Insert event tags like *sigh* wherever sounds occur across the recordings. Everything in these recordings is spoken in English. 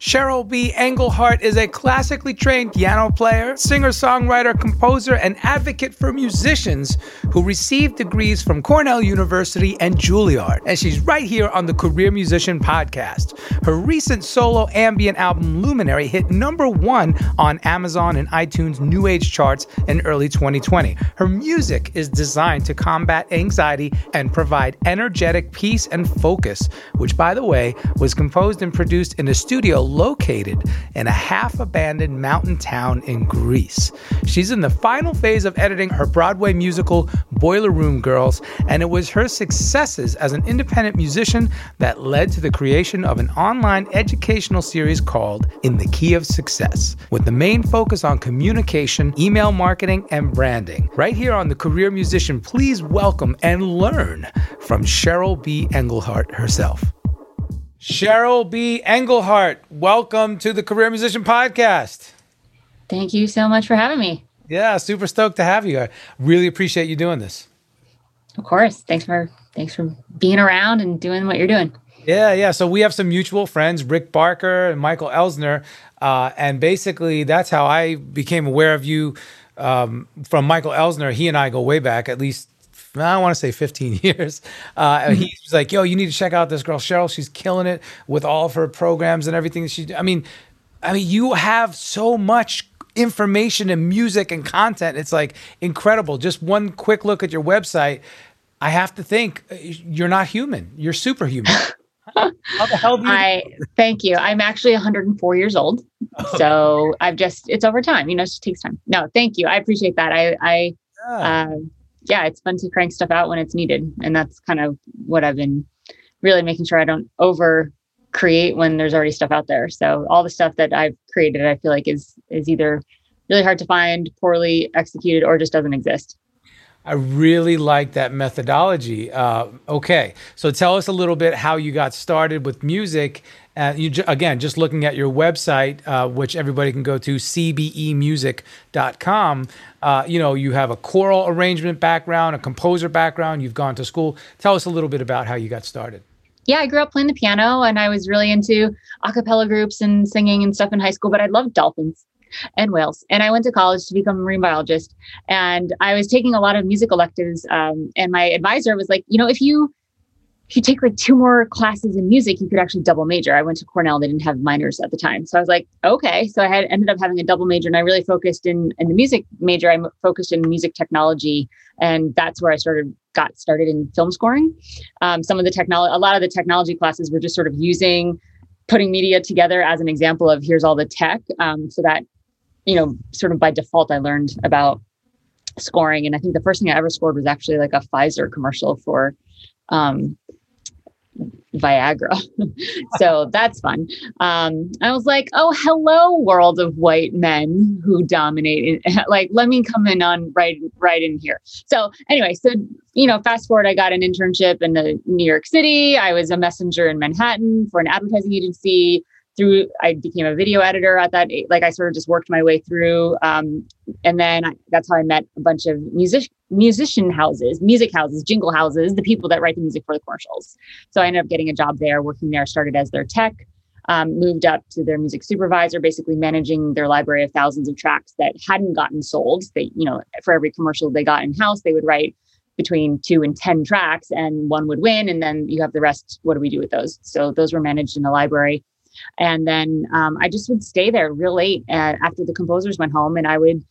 Cheryl B. Engelhardt is a classically trained piano player, singer songwriter, composer, and advocate for musicians who received degrees from Cornell University and Juilliard. And she's right here on the Career Musician Podcast. Her recent solo ambient album, Luminary, hit number one on Amazon and iTunes New Age charts in early 2020. Her music is designed to combat anxiety and provide energetic peace and focus, which, by the way, was composed and produced in a studio located in a half abandoned mountain town in Greece. She's in the final phase of editing her Broadway musical Boiler Room Girls, and it was her successes as an independent musician that led to the creation of an online educational series called In the Key of Success, with the main focus on communication, email marketing, and branding. Right here on The Career Musician, please welcome and learn from Cheryl B. Engelhardt herself. Cheryl B. Engelhardt, welcome to the Career Musician Podcast. Thank you so much for having me. Yeah, super stoked to have you. I really appreciate you doing this. Of course. Thanks for thanks for being around and doing what you're doing. Yeah, yeah. So we have some mutual friends, Rick Barker and Michael Elsner, uh, and basically that's how I became aware of you um, from Michael Elsner. He and I go way back, at least I want to say 15 *laughs* years. Uh, mm-hmm. He was like, "Yo, you need to check out this girl Cheryl. She's killing it with all of her programs and everything she. I mean, I mean, you have so much information and music and content. It's like incredible. Just one quick look at your website, I have to think uh, you're not human. You're superhuman. How the hell do you? *laughs* I thank you. I'm actually 104 years old, oh. *laughs* so I've just it's over time. You know, it just takes time. No, thank you. I appreciate that. I I. Yeah. Uh, yeah, it's fun to crank stuff out when it's needed. And that's kind of what I've been really making sure I don't over create when there's already stuff out there. So all the stuff that I've created, I feel like is is either really hard to find, poorly executed, or just doesn't exist. I really like that methodology. Uh, okay, so tell us a little bit how you got started with music. Uh, you again, just looking at your website, uh, which everybody can go to cbemusic.com. Uh, you know, you have a choral arrangement background, a composer background. You've gone to school. Tell us a little bit about how you got started. Yeah, I grew up playing the piano, and I was really into a cappella groups and singing and stuff in high school. But I loved dolphins and whales. And I went to college to become a marine biologist. And I was taking a lot of music electives. Um, and my advisor was like, you know, if you if you take like two more classes in music, you could actually double major. I went to Cornell; they didn't have minors at the time, so I was like, okay. So I had ended up having a double major, and I really focused in in the music major. I focused in music technology, and that's where I started got started in film scoring. Um, some of the technology, a lot of the technology classes were just sort of using putting media together as an example of here's all the tech, um, so that you know, sort of by default, I learned about scoring. And I think the first thing I ever scored was actually like a Pfizer commercial for um, Viagra. *laughs* so that's fun. Um, I was like, oh, hello, world of white men who dominate. *laughs* like, let me come in on right, right in here. So anyway, so you know, fast forward, I got an internship in the New York City. I was a messenger in Manhattan for an advertising agency through i became a video editor at that like i sort of just worked my way through um, and then I, that's how i met a bunch of music musician houses music houses jingle houses the people that write the music for the commercials so i ended up getting a job there working there started as their tech um, moved up to their music supervisor basically managing their library of thousands of tracks that hadn't gotten sold they you know for every commercial they got in house they would write between two and 10 tracks and one would win. And then you have the rest. What do we do with those? So those were managed in the library. And then um, I just would stay there real late uh, after the composers went home and I would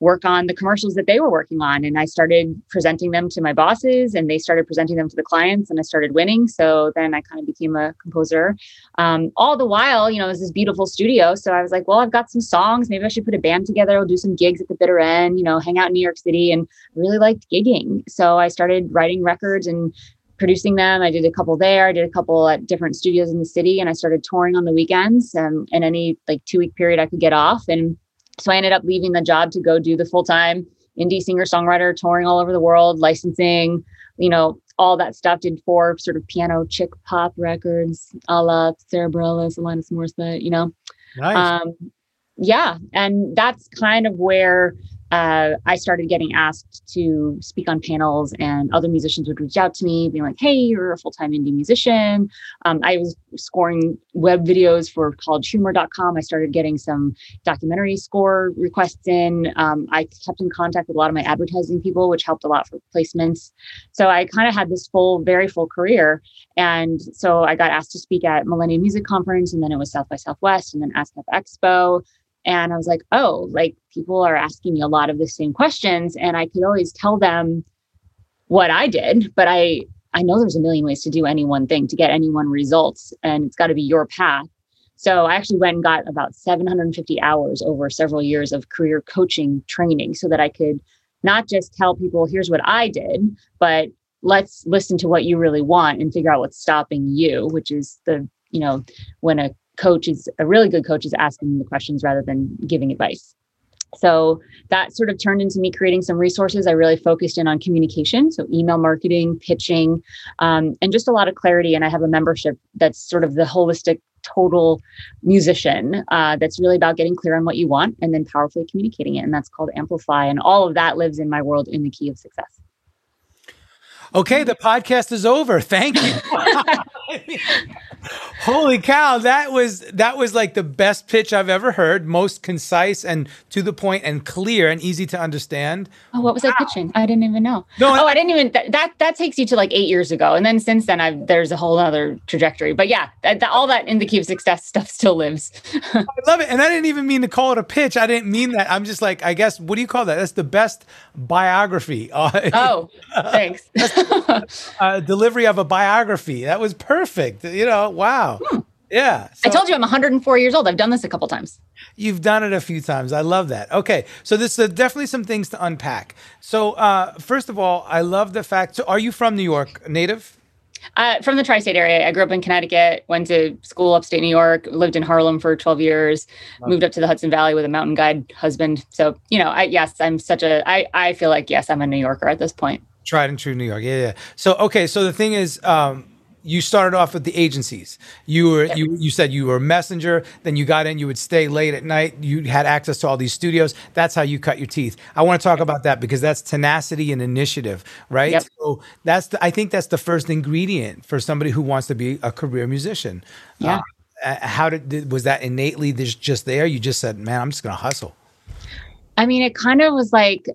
work on the commercials that they were working on. And I started presenting them to my bosses and they started presenting them to the clients and I started winning. So then I kind of became a composer. Um, all the while, you know, it was this beautiful studio. So I was like, well, I've got some songs. Maybe I should put a band together. I'll do some gigs at the bitter end, you know, hang out in New York City and really liked gigging. So I started writing records and producing them. I did a couple there. I did a couple at different studios in the city, and I started touring on the weekends and in any like two week period I could get off. And so I ended up leaving the job to go do the full time indie singer songwriter, touring all over the world, licensing, you know, all that stuff. Did four sort of piano chick pop records, a la Sara Bareilles, Alanis Morissette, you know. Nice. Um, yeah, and that's kind of where uh, I started getting asked to speak on panels, and other musicians would reach out to me, being like, "Hey, you're a full-time indie musician." Um, I was scoring web videos for collegehumor.com. I started getting some documentary score requests in. Um, I kept in contact with a lot of my advertising people, which helped a lot for placements. So I kind of had this full, very full career, and so I got asked to speak at Millennium Music Conference, and then it was South by Southwest, and then ASCAP Expo. And I was like, oh, like people are asking me a lot of the same questions. And I could always tell them what I did, but I I know there's a million ways to do any one thing to get any one results, and it's got to be your path. So I actually went and got about 750 hours over several years of career coaching training so that I could not just tell people, here's what I did, but let's listen to what you really want and figure out what's stopping you, which is the, you know, when a coach is a really good coach is asking the questions rather than giving advice. So that sort of turned into me creating some resources. I really focused in on communication, so email marketing, pitching, um, and just a lot of clarity. And I have a membership that's sort of the holistic, total musician uh, that's really about getting clear on what you want and then powerfully communicating it. And that's called Amplify. And all of that lives in my world in the key of success. Okay, the podcast is over. Thank you. *laughs* Holy cow, that was that was like the best pitch I've ever heard, most concise and to the point and clear and easy to understand. Oh, what was wow. I pitching? I didn't even know. No, oh, I, I didn't even that, that, that takes you to like 8 years ago and then since then I've there's a whole other trajectory. But yeah, that, that, all that in the key of success *laughs* stuff still lives. *laughs* I love it. And I didn't even mean to call it a pitch. I didn't mean that. I'm just like I guess what do you call that? That's the best biography. Uh, oh, thanks. *laughs* uh, delivery of a biography. That was perfect. You know, wow. Hmm. Yeah. So I told you I'm 104 years old. I've done this a couple times. You've done it a few times. I love that. Okay. So this is definitely some things to unpack. So uh, first of all, I love the fact. So are you from New York native? Uh, from the tri-state area. I grew up in Connecticut, went to school upstate New York, lived in Harlem for 12 years, moved up to the Hudson Valley with a mountain guide husband. So, you know, I, yes, I'm such a, I, I feel like, yes, I'm a New Yorker at this point. Tried and true New York. Yeah, yeah. So okay, so the thing is, um, you started off with the agencies. You were yep. you you said you were a messenger. Then you got in. You would stay late at night. You had access to all these studios. That's how you cut your teeth. I want to talk about that because that's tenacity and initiative, right? Yep. So that's the, I think that's the first ingredient for somebody who wants to be a career musician. Yeah. Uh, how did was that innately just there? You just said, "Man, I'm just gonna hustle." I mean, it kind of was like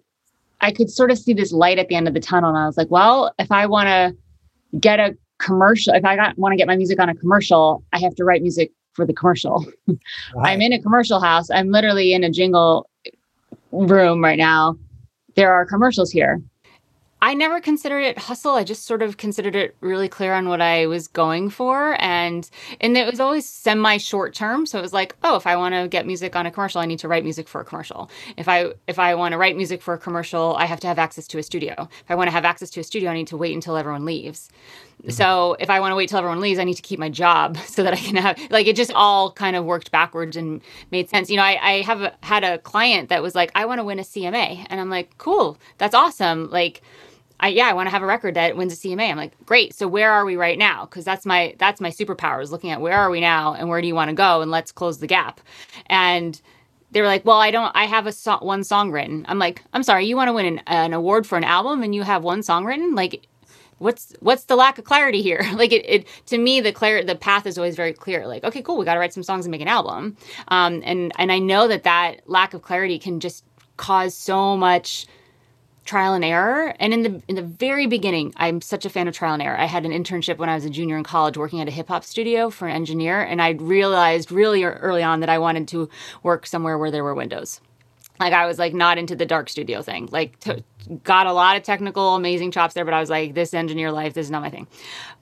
I could sort of see this light at the end of the tunnel. And I was like, well, if I want to get a commercial, if I want to get my music on a commercial, I have to write music for the commercial. *laughs* Right. I'm in a commercial house. I'm literally in a jingle room right now. There are commercials here. I never considered it hustle. I just sort of considered it really clear on what I was going for and and it was always semi short term. So it was like, oh, if I want to get music on a commercial, I need to write music for a commercial. If I if I want to write music for a commercial, I have to have access to a studio. If I want to have access to a studio, I need to wait until everyone leaves. Mm-hmm. So if I want to wait till everyone leaves, I need to keep my job *laughs* so that I can have like it just all kind of worked backwards and made sense. You know, I, I have a, had a client that was like, I want to win a CMA. And I'm like, cool, that's awesome. Like I yeah, I want to have a record that wins a CMA. I'm like, great. So where are we right now? Because that's my that's my superpower is looking at where are we now and where do you want to go and let's close the gap. And they were like, well, I don't. I have a so- one song written. I'm like, I'm sorry, you want to win an, an award for an album and you have one song written? Like, what's what's the lack of clarity here *laughs* like it, it to me the clear the path is always very clear like okay cool we got to write some songs and make an album um, and and i know that that lack of clarity can just cause so much trial and error. And in the in the very beginning, I'm such a fan of trial and error. I had an internship when I was a junior in college working at a hip hop studio for an engineer, and I realized really early on that I wanted to work somewhere where there were windows. Like I was like not into the dark studio thing. Like got a lot of technical amazing chops there, but I was like this engineer life this is not my thing.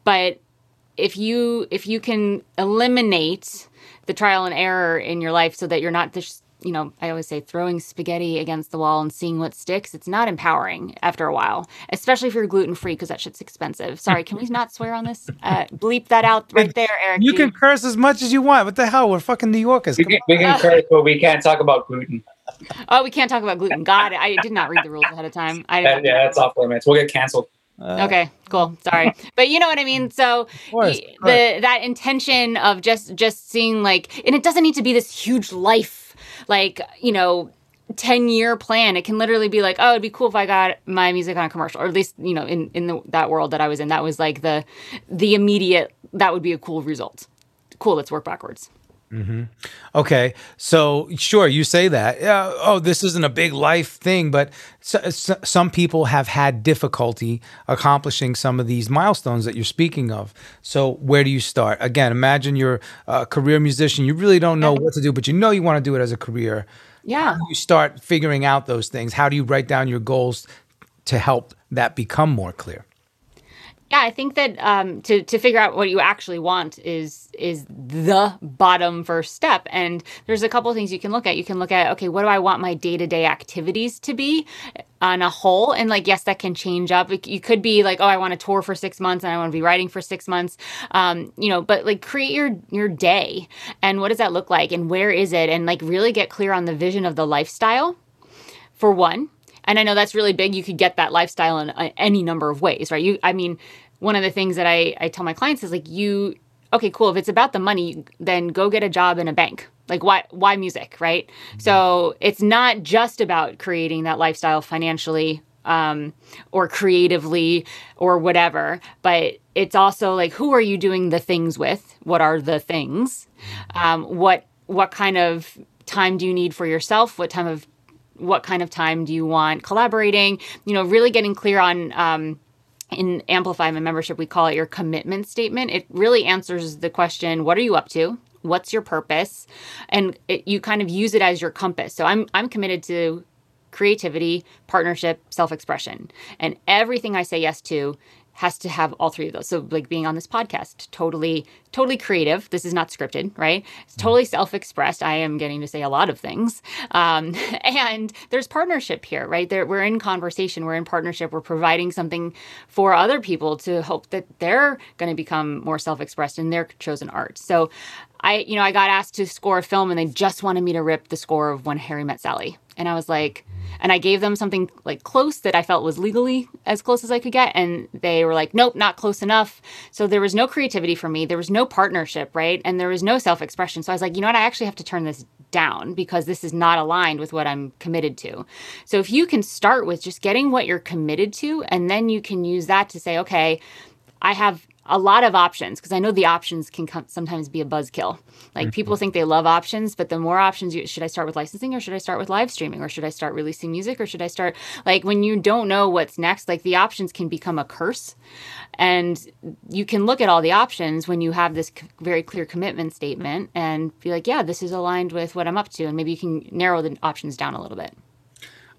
But if you if you can eliminate the trial and error in your life so that you're not just you know, I always say throwing spaghetti against the wall and seeing what sticks, it's not empowering after a while, especially if you're gluten free because that shit's expensive. Sorry, can we *laughs* not swear on this? Uh, bleep that out right there, Eric. You can curse as much as you want. What the hell? We're fucking New Yorkers. We can, we can curse, but we can't talk about gluten. *laughs* Oh, we can't talk about gluten. God, I did not read the rules ahead of time. I that, yeah, that's off limits. We'll get canceled. Uh, okay, cool. Sorry, but you know what I mean. So course, the that intention of just just seeing like, and it doesn't need to be this huge life like, you know, 10 year plan. It can literally be like, oh, it'd be cool if I got my music on a commercial, or at least, you know, in, in the, that world that I was in, that was like the, the immediate, that would be a cool result. Cool. Let's work backwards. Mm-hmm. Okay, so sure, you say that. Yeah. Oh, this isn't a big life thing, but so, so, some people have had difficulty accomplishing some of these milestones that you're speaking of. So where do you start? Again, imagine you're a career musician. You really don't know what to do, but you know you want to do it as a career. Yeah. you start figuring out those things? How do you write down your goals to help that become more clear? Yeah, I think that um, to to figure out what you actually want is is the bottom first step. And there's a couple things you can look at. You can look at okay, what do I want my day to day activities to be on a whole? And like, yes, that can change up. You could be like, oh, I want to tour for six months and I want to be writing for six months. Um, you know, but like create your your day and what does that look like and where is it and like really get clear on the vision of the lifestyle for one and I know that's really big. You could get that lifestyle in uh, any number of ways, right? You, I mean, one of the things that I, I tell my clients is like, you, okay, cool. If it's about the money, then go get a job in a bank. Like, why, why music, right? Mm-hmm. So it's not just about creating that lifestyle financially um, or creatively or whatever, but it's also like, who are you doing the things with? What are the things? Um, what, what kind of time do you need for yourself? What time of what kind of time do you want collaborating? You know really getting clear on um, in amplify my membership we call it your commitment statement. It really answers the question what are you up to? What's your purpose? And it, you kind of use it as your compass. So i'm i'm committed to creativity partnership self-expression. And everything i say yes to has to have all three of those. So like being on this podcast, totally, totally creative. This is not scripted, right? It's mm. totally self-expressed. I am getting to say a lot of things. Um, *laughs* and there's partnership here, right? There, we're in conversation. We're in partnership. We're providing something for other people to hope that they're going to become more self-expressed in their chosen art. So I, you know, I got asked to score a film and they just wanted me to rip the score of When Harry Met Sally. And I was like, and I gave them something like close that I felt was legally as close as I could get. And they were like, nope, not close enough. So there was no creativity for me. There was no partnership, right? And there was no self expression. So I was like, you know what? I actually have to turn this down because this is not aligned with what I'm committed to. So if you can start with just getting what you're committed to, and then you can use that to say, okay, I have a lot of options because I know the options can come, sometimes be a buzzkill. Like mm-hmm. people think they love options, but the more options you should I start with licensing or should I start with live streaming or should I start releasing music or should I start like when you don't know what's next, like the options can become a curse. And you can look at all the options when you have this very clear commitment statement and be like, yeah, this is aligned with what I'm up to. And maybe you can narrow the options down a little bit.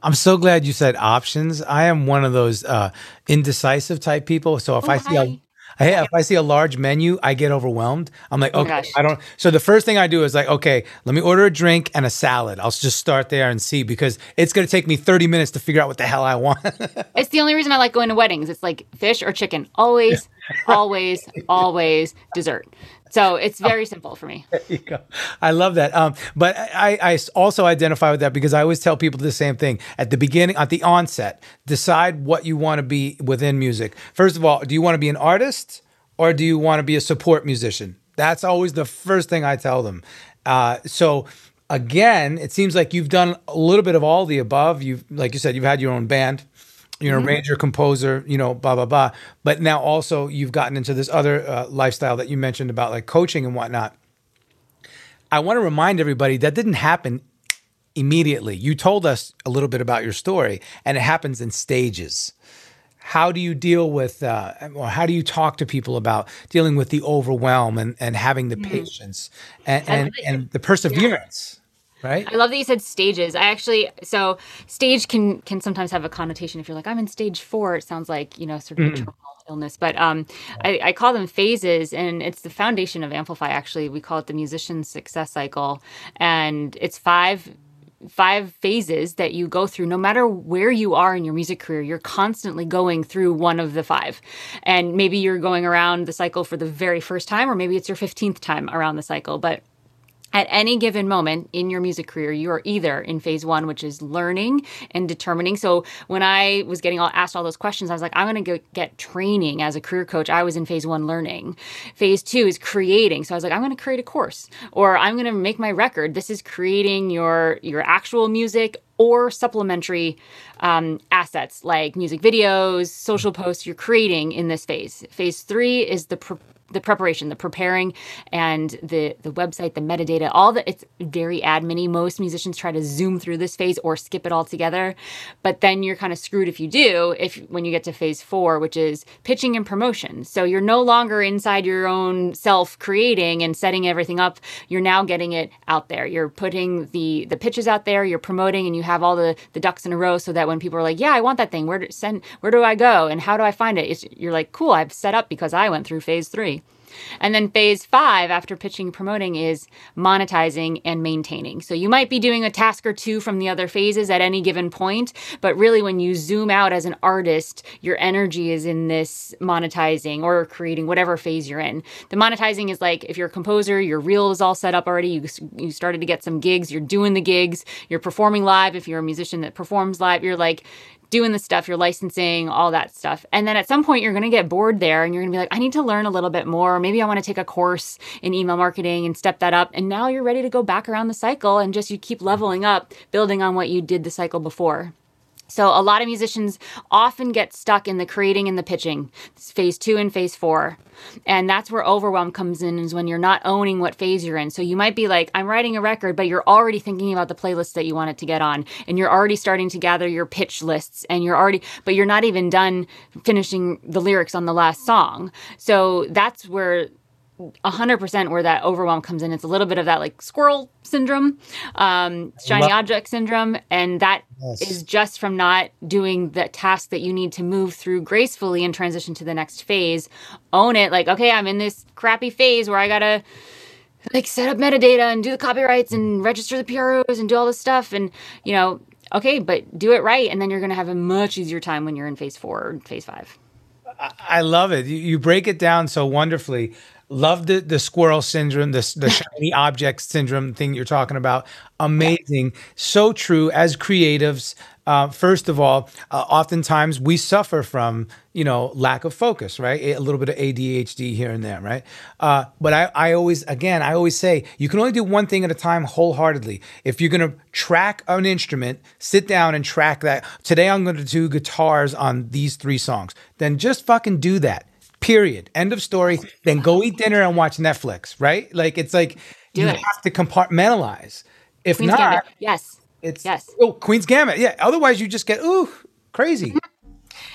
I'm so glad you said options. I am one of those uh, indecisive type people. So if oh, I see hi. a Hey, if I see a large menu, I get overwhelmed. I'm like, oh okay, I don't. So the first thing I do is like, okay, let me order a drink and a salad. I'll just start there and see because it's going to take me 30 minutes to figure out what the hell I want. *laughs* it's the only reason I like going to weddings. It's like fish or chicken. Always, always, always dessert. So it's very simple for me. *laughs* There you go. I love that. Um, but I, I also identify with that because I always tell people the same thing at the beginning, at the onset. Decide what you want to be within music. First of all, do you want to be an artist or do you want to be a support musician? That's always the first thing I tell them. Uh, so again, it seems like you've done a little bit of all the above. You've, like you said, you've had your own band you're mm-hmm. arranger, composer, you know, blah blah blah. But now also you've gotten into this other uh, lifestyle that you mentioned about like coaching and whatnot. I want to remind everybody that didn't happen immediately. You told us a little bit about your story, and it happens in stages. How do you deal with, uh, or how do you talk to people about dealing with the overwhelm and, and having the mm-hmm. patience and, and, and the perseverance? Yeah right? I love that you said stages. I actually so stage can can sometimes have a connotation. If you're like i'm in stage four it sounds like you know sort of mm. a terminal illness. But um I, I call them phases and it's the foundation of amplify actually. We call it the musician success cycle. And it's five five phases that you go through. No matter where you are in your music career you're constantly going through one of the five. And maybe you're going around the cycle for the very first time or maybe it's your 15th time around the cycle. But at any given moment in your music career, you are either in phase one, which is learning and determining. So when I was getting all, asked all those questions, I was like, I'm going to get training as a career coach. I was in phase one, learning. Phase two is creating. So I was like, I'm going to create a course, or I'm going to make my record. This is creating your your actual music or supplementary um, assets like music videos, social posts you're creating in this phase. Phase three is the the preparation, the preparing, and the the website, the metadata, all that. It's very admin Most musicians try to zoom through this phase or skip it all together, but then you're kind of screwed if you do. If when you get to phase four, which is pitching and promotion, so you're no longer inside your own self creating and setting everything up. You're now getting it out there. You're putting the the pitches out there. You're promoting, and you have all the the ducks in a row, so that when people are like, "Yeah, I want that thing. Where do send? Where do I go? And how do I find it?" It's, you're like, "Cool, I've set up because I went through phase three. And then phase five, after pitching promoting, is monetizing and maintaining. So you might be doing a task or two from the other phases at any given point, but really when you zoom out as an artist, your energy is in this monetizing or creating whatever phase you're in. The monetizing is like if you're a composer, your reel is all set up already, you, you started to get some gigs, you're doing the gigs, you're performing live. If you're a musician that performs live, you're like doing the stuff, you're licensing, all that stuff. And then at some point, you're going to get bored there and you're going to be like, I need to learn a little bit more. Maybe I want to take a course in email marketing and step that up. And now you're ready to go back around the cycle and just you keep leveling up, building on what you did the cycle before. So a lot of musicians often get stuck in the creating and the pitching, phase two and phase four. And that's where overwhelm comes in is when you're not owning what phase you're in. So you might be like, I'm writing a record, but you're already thinking about the playlist that you want it to get on. And you're already starting to gather your pitch lists and you're already, but you're not even done finishing the lyrics on the last song. So that's where 100% where that overwhelm comes in. It's a little bit of that like squirrel syndrome, um, shiny love- object syndrome. And that yes. is just from not doing the task that you need to move through gracefully and transition to the next phase. Own it. Like, okay, I'm in this crappy phase where I got to like set up metadata and do the copyrights and register the PROs and do all this stuff. And, you know, okay, but do it right. And then you're going to have a much easier time when you're in phase four or phase five. I love it. You break it down so wonderfully. Love the the squirrel syndrome, the the *laughs* shiny object syndrome thing you're talking about. Amazing, so true. As creatives, uh, first of all, uh, oftentimes we suffer from you know lack of focus, right? A little bit of ADHD here and there, right? Uh, but I, I always, again, I always say you can only do one thing at a time wholeheartedly. If you're gonna track an instrument, sit down and track that. Today I'm going to do guitars on these three songs. Then just fucking do that Period. End of story. Then go eat dinner and watch Netflix, right? Like it's like Do you it. have to compartmentalize. If Queen's not, Gambit. yes, it's yes. Oh, Queen's Gambit. Yeah. Otherwise, you just get ooh crazy. Mm-hmm.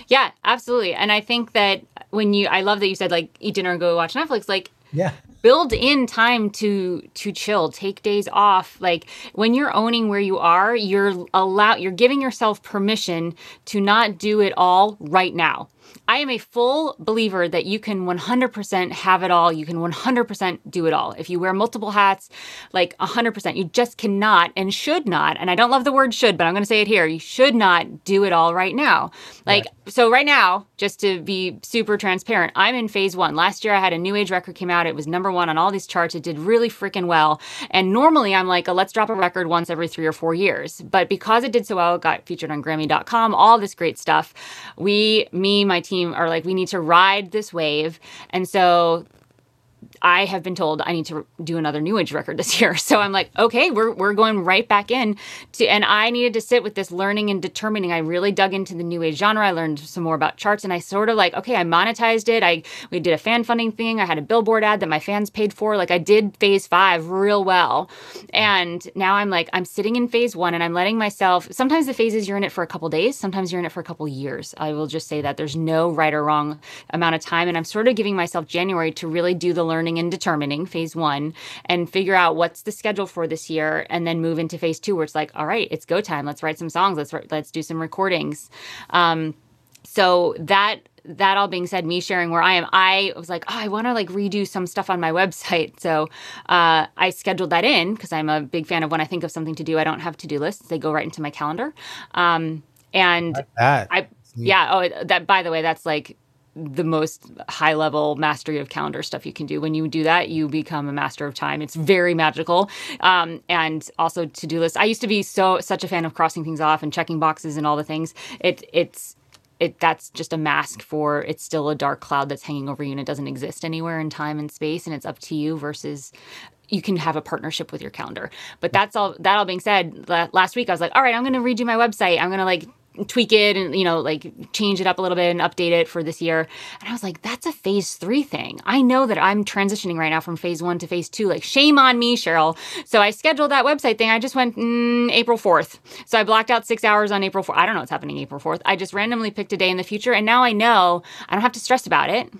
Yeah, absolutely. And I think that when you, I love that you said like eat dinner and go watch Netflix. Like, yeah, build in time to to chill take days off like when you're owning where you are you're allow you're giving yourself permission to not do it all right now I am a full believer that you can 100% have it all. You can 100% do it all. If you wear multiple hats, like 100%, you just cannot and should not. And I don't love the word should, but I'm going to say it here. You should not do it all right now. Like, right. so right now, just to be super transparent, I'm in phase one. Last year, I had a new age record came out. It was number one on all these charts. It did really freaking well. And normally, I'm like, oh, let's drop a record once every three or four years. But because it did so well, it got featured on Grammy.com, all this great stuff. We, me, my team are like, we need to ride this wave. And so I have been told I need to do another New Age record this year. *laughs* So I'm like, okay, we're, we're going right back in to, and I needed to sit with this learning and determining. I really dug into the New Age genre. I learned some more about charts and I sort of like, okay, I monetized it. I, we did a fan funding thing. I had a billboard ad that my fans paid for. Like I did phase five real well. And now I'm like, I'm sitting in phase one and I'm letting myself, sometimes the phases you're in it for a couple days. Sometimes you're in it for a couple years. I will just say that there's no right or wrong amount of time. And I'm sort of giving myself January to really do the learning and determining phase one and figure out what's the schedule for this year and then move into phase two where it's like all right it's go time. Let's write some songs. Let's let's do some recordings. Um, so that that all being said me sharing where i am i was like oh i want to like redo some stuff on my *laughs* website. So uh, i scheduled that in because i'm a big fan of when i think of something to do i don't have to-do lists. They go right into my calendar. Um, and i yeah oh that by the way that's like the most high level mastery of calendar stuff you can do. When you do that, you become a master of time. It's very magical. Um, and also to do lists. I used to be so such a fan of crossing things off and checking boxes and all the things. It it's it that's just a mask for it's still a dark cloud that's hanging over you and it doesn't exist anywhere in time and space and it's up to you versus you can have a partnership with your calendar. But that's all. That all being said, last week I was like, all right, I'm going to redo my website. I'm going to like tweak it and you know like change it up a little bit and update it for this year. And i was like that's a phase three thing. I know that i'm transitioning right now from phase one to phase two. Like shame on me cheryl. So i scheduled that website thing. I just went mm, april 4th so i blocked out six hours on april 4th i don't know what's happening april 4th i just randomly picked a day in the future. And now i know i don't have to stress about it.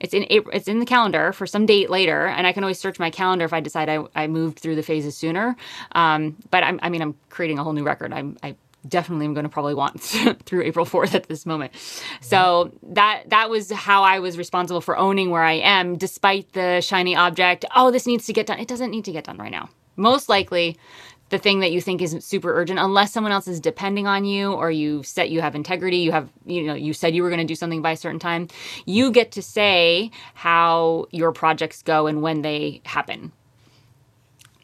It's in April, it's in the calendar for some date later, and I can always search my calendar if I decide I, I moved through the phases sooner. Um, but I'm, I mean, I'm creating a whole new record. I'm, I definitely am going to probably want *laughs* through April 4th at this moment. So that that was how I was responsible for owning where I am despite the shiny object. Oh, this needs to get done. It doesn't need to get done right now. Most likely the thing that you think is super urgent unless someone else is depending on you or you set you have integrity you have you know you said you were going to do something by a certain time you get to say how your projects go and when they happen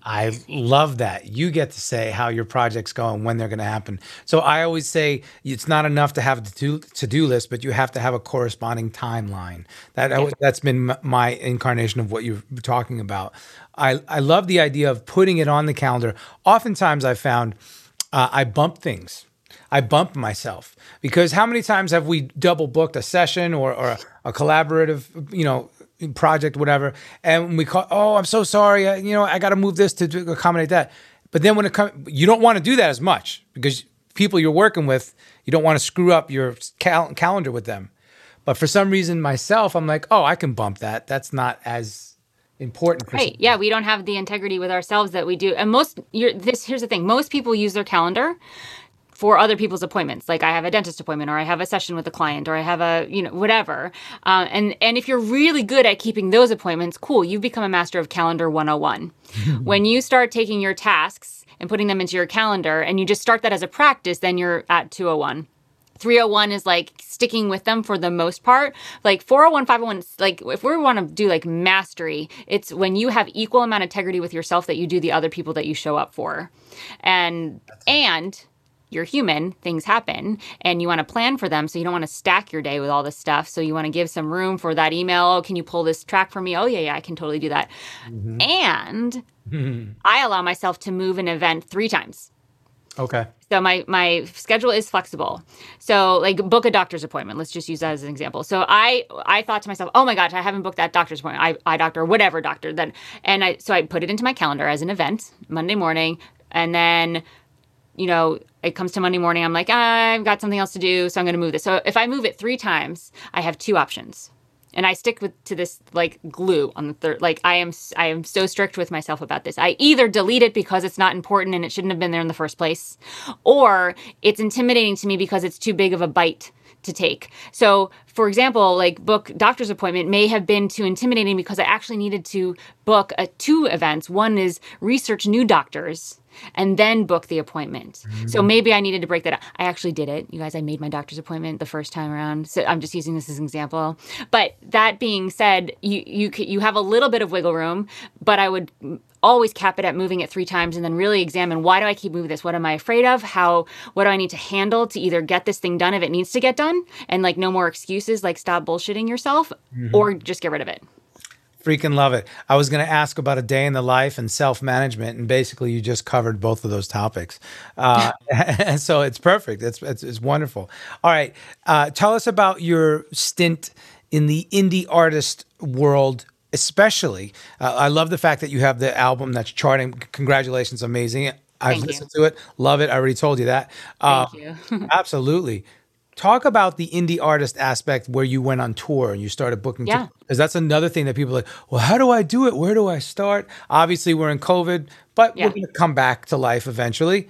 I love that. You get to say how your projects go and when they're going to happen. So I always say it's not enough to have a to do list, but you have to have a corresponding timeline. That yeah. that's been my incarnation of what you're talking about. I I love the idea of putting it on the calendar. Oftentimes, I found uh, I bump things. I bump myself because how many times have we double booked a session or, or a, a collaborative, you know, project, whatever, and we call, oh, I'm so sorry, I, you know, I got to move this to, to accommodate that. But then when it comes, you don't want to do that as much because people you're working with, you don't want to screw up your cal- calendar with them. But for some reason, myself, I'm like, oh, I can bump that. That's not as important. right. Yeah, we don't have the integrity with ourselves that we do. And most, this here's the thing: most people use their calendar for other people's appointments. Like i have a dentist appointment or i have a session with a client or i have a you know whatever. Uh, and and if you're really good at keeping those appointments cool you've become a master of calendar 101 *laughs* when you start taking your tasks and putting them into your calendar and you just start that as a practice then you're at 201 301 is like sticking with them for the most part. Like 401, 501, like if we want to do like mastery, it's when you have equal amount of integrity with yourself that you do the other people that you show up for. And, and, you're human, things happen, and you want to plan for them. So you don't want to stack your day with all this stuff. So you want to give some room for that email. Oh, can you pull this track for me? Oh, yeah, yeah, I can totally do that. Mm-hmm. And *laughs* I allow myself to move an event three times. Okay. So my my schedule is flexible. So like book a doctor's appointment. Let's just use that as an example. So I I thought to myself, oh my gosh, I haven't booked that doctor's appointment. I eye doctor, whatever doctor. Then and I so I put it into my calendar as an event Monday morning, and then you know, it comes to Monday morning, I'm like, I've got something else to do, so I'm going to move this. So if I move it three times, I have two options. And I stick with to this like glue on the third. Like I am, I am so strict with myself about this. I either delete it because it's not important and it shouldn't have been there in the first place, or it's intimidating to me because it's too big of a bite to take. So, for example, like book doctor's appointment may have been too intimidating because I actually needed to book a, two events. One is research new doctors and then book the appointment. Mm-hmm. So maybe I needed to break that up. I actually did it. You guys, I made my doctor's appointment the first time around. So I'm just using this as an example. But that being said, you you you have a little bit of wiggle room, but I would always cap it at moving it three times and then really examine why do I keep moving this? What am I afraid of? How what do I need to handle to either get this thing done if it needs to get done and like no more excuses like stop bullshitting yourself mm-hmm. or just get rid of it. Freaking love it. I was going to ask about a day in the life and self management, and basically you just covered both of those topics. Uh, *laughs* *laughs* so it's perfect. It's, it's, it's wonderful. All right, uh, tell us about your stint in the indie artist world. Especially, uh, I love the fact that you have the album that's charting. Congratulations, amazing! I've listened to it, love it. I already told you that. Thank you. *laughs* absolutely talk about the indie artist aspect where you went on tour and you started booking yeah. because that's another thing that people are like well how do i do it? Where do i start? Obviously we're in covid but yeah. we're going to come back to life eventually.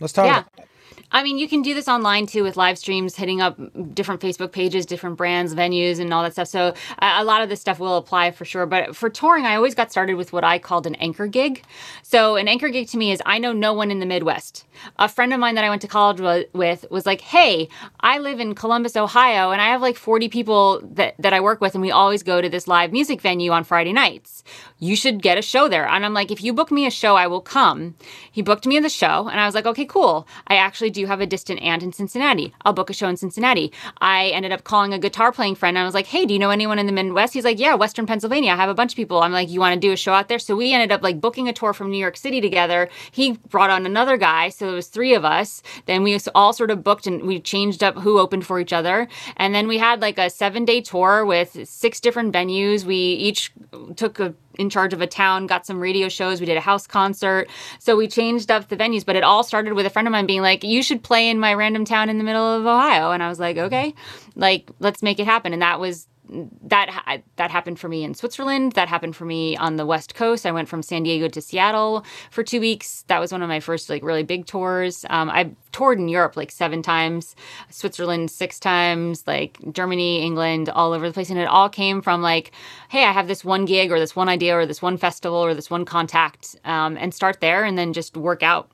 Let's talk yeah. about I mean, you can do this online too with live streams, hitting up different Facebook pages, different brands, venues, and all that stuff. So a lot of this stuff will apply for sure. But for touring, I always got started with what I called an anchor gig. So an anchor gig to me is I know no one in the Midwest. A friend of mine that I went to college with was like, "Hey, I live in Columbus, Ohio, and I have like 40 people that that I work with, and we always go to this live music venue on Friday nights. You should get a show there." And I'm like, "If you book me a show, I will come." He booked me in the show, and I was like, "Okay, cool." I actually do have a distant aunt in Cincinnati. I'll book a show in Cincinnati. I ended up calling a guitar playing friend. I was like, hey, do you know anyone in the Midwest? He's like, yeah, Western Pennsylvania. I have a bunch of people. I'm like, you want to do a show out there? So we ended up like booking a tour from New York City together. He brought on another guy. So it was three of us. Then we all sort of booked and we changed up who opened for each other. And then we had like a seven day tour with six different venues. We each took a in charge of a town, got some radio shows. We did a house concert. So we changed up the venues, but it all started with a friend of mine being like, You should play in my random town in the middle of Ohio. And I was like, Okay, like, let's make it happen. And that was that that happened for me in Switzerland. That happened for me on the West Coast. I went from San Diego to Seattle for two weeks. That was one of my first like really big tours. Um, I've toured in Europe like seven times, Switzerland six times, like Germany, England, all over the place, and it all came from like, hey, I have this one gig or this one idea or this one festival or this one contact, um, and start there, and then just work out.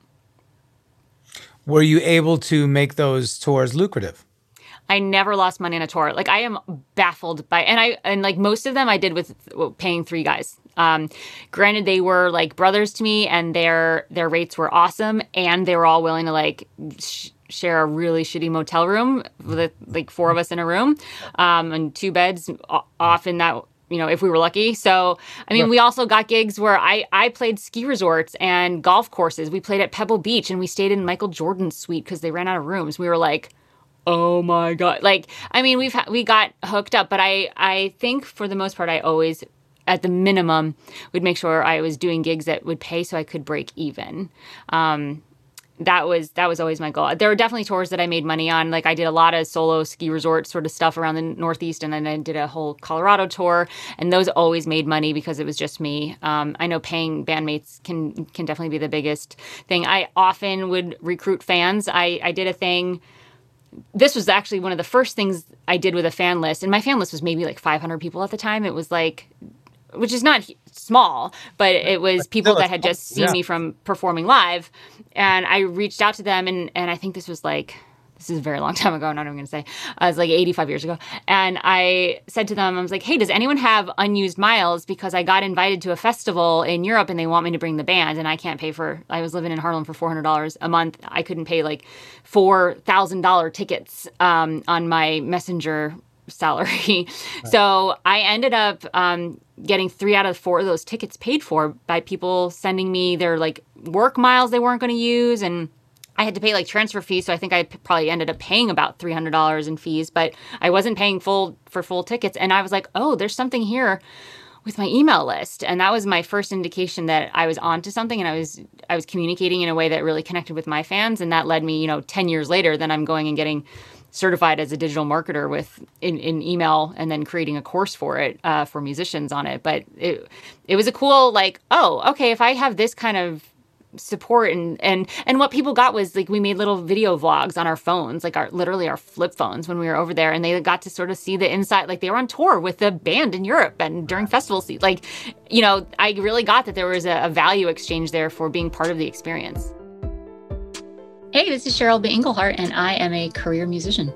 Were you able to make those tours lucrative? I never lost money on a tour. Like I am baffled by, and I and like most of them I did with paying three guys. Um, granted, they were like brothers to me, and their their rates were awesome, and they were all willing to like. Sh- share a really shitty motel room with like four of us in a room um, and two beds often that you know if we were lucky so i mean we also got gigs where i i played ski resorts and golf courses we played at pebble beach and we stayed in michael jordan's suite because they ran out of rooms we were like oh my god like i mean we've we got hooked up but i i think for the most part i always at the minimum would make sure i was doing gigs that would pay so i could break even um that was that was always my goal. There were definitely tours that I made money on. Like I did a lot of solo ski resort sort of stuff around the Northeast, and then I did a whole Colorado tour, and those always made money because it was just me. Um, I know paying bandmates can can definitely be the biggest thing. I often would recruit fans. I I did a thing this was actually one of the first things I did with a fan list, and my fan list was maybe like 500 people at the time. It was like, which is not small, but it was people that had just seen yeah. me from performing live, and I reached out to them, and and I think this was like this is a very long *laughs* time ago. I'm not even going to say. Uh, it was like 85 years ago. And I said to them, I was like, hey, does anyone have unused miles? Because I got invited to a festival in Europe and they want me to bring the band and I can't pay for, I was living in Harlem for $400 a month. I couldn't pay like $4,000 tickets um, on my messenger salary. *laughs* Right. So I ended up um, getting three out of four of those tickets paid for by people sending me their like work miles they weren't going to use and I had to pay like transfer fees, so I think I probably ended up paying about three hundred dollars in fees, but I wasn't paying full for full tickets. And I was like, oh, there's something here with my email list, and that was my first indication that I was onto something, and I was I was communicating in a way that really connected with my fans, and that led me, you know, ten years later, then I'm going and getting certified as a digital marketer with in, in email and then creating a course for it uh, for musicians on it but it it was a cool like oh okay if i have this kind of support and and and what people got was like we made little video vlogs on our phones like our literally our flip phones when we were over there and they got to sort of see the inside like they were on tour with the band in Europe and during festival season like you know I really got that there was a, a value exchange there for being part of the experience. Hey, this is Cheryl B. Engelhardt and I am a career musician.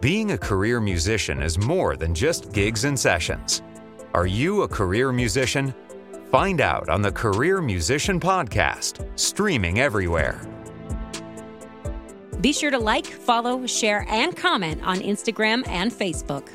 Being a career musician is more than just gigs and sessions. Are you a career musician? Find out on the Career Musician Podcast, streaming everywhere. Be sure to like, follow, share, and comment on Instagram and Facebook.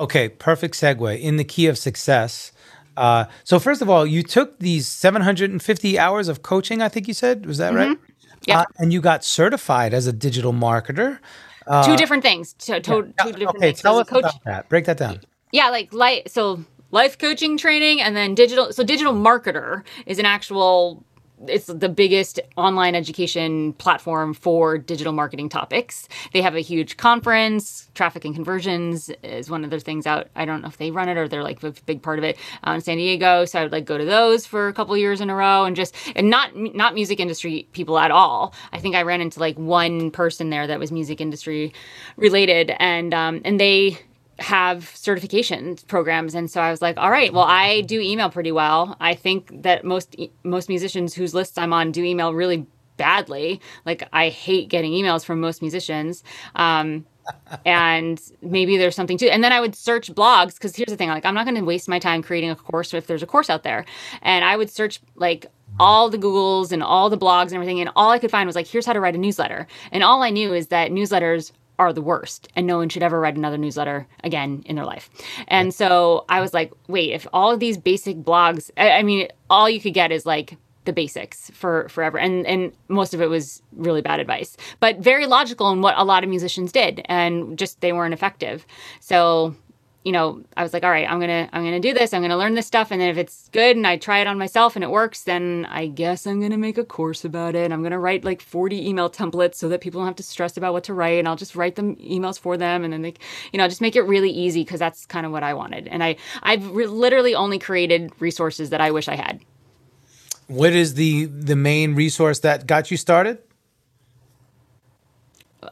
Okay, perfect segue. In the key of success. Uh, so, first of all, you took these 750 hours of coaching, I think you said. Was that mm-hmm. right? Yeah. Uh, and you got certified as a digital marketer. Uh, two different things. Two, two, yeah. two different okay, things. tell so us coach, about that. Break that down. Yeah, like light. So life coaching training, and then digital. So digital marketer is an actual it's the biggest online education platform for digital marketing topics. They have a huge conference. Traffic and conversions is one of their things out. I don't know if they run it or they're like a big part of it uh, in San Diego. So I would like go to those for a couple years in a row and just and not not music industry people at all. I think I ran into like one person there that was music industry related, and um, and they have certification programs. And so i was like all right well i do email pretty well. I think that most most musicians whose lists i'm on do email really badly. Like i hate getting emails from most musicians. Um, *laughs* and maybe there's something to and then i would search blogs because here's the thing like i'm not going to waste my time creating a course if there's a course out there. And i would search like all the googles and all the blogs and everything. And all i could find was like here's how to write a newsletter. And all i knew is that newsletters are the worst and no one should ever write another newsletter again in their life. And so i was like wait if all of these basic blogs I, I mean all you could get is like the basics for forever. And and most of it was really bad advice but very logical in what a lot of musicians did and just they weren't effective. So you know i was like all right i'm gonna i'm gonna do this. I'm gonna learn this stuff. And then if it's good and i try it on myself and it works then i guess i'm gonna make a course about it. I'm gonna write like 40 email templates so that people don't have to stress about what to write. And i'll just write them emails for them. And then they you know just make it really easy because that's kind of what i wanted. And i i've re- literally only created resources that i wish i had. What is the the main resource that got you started?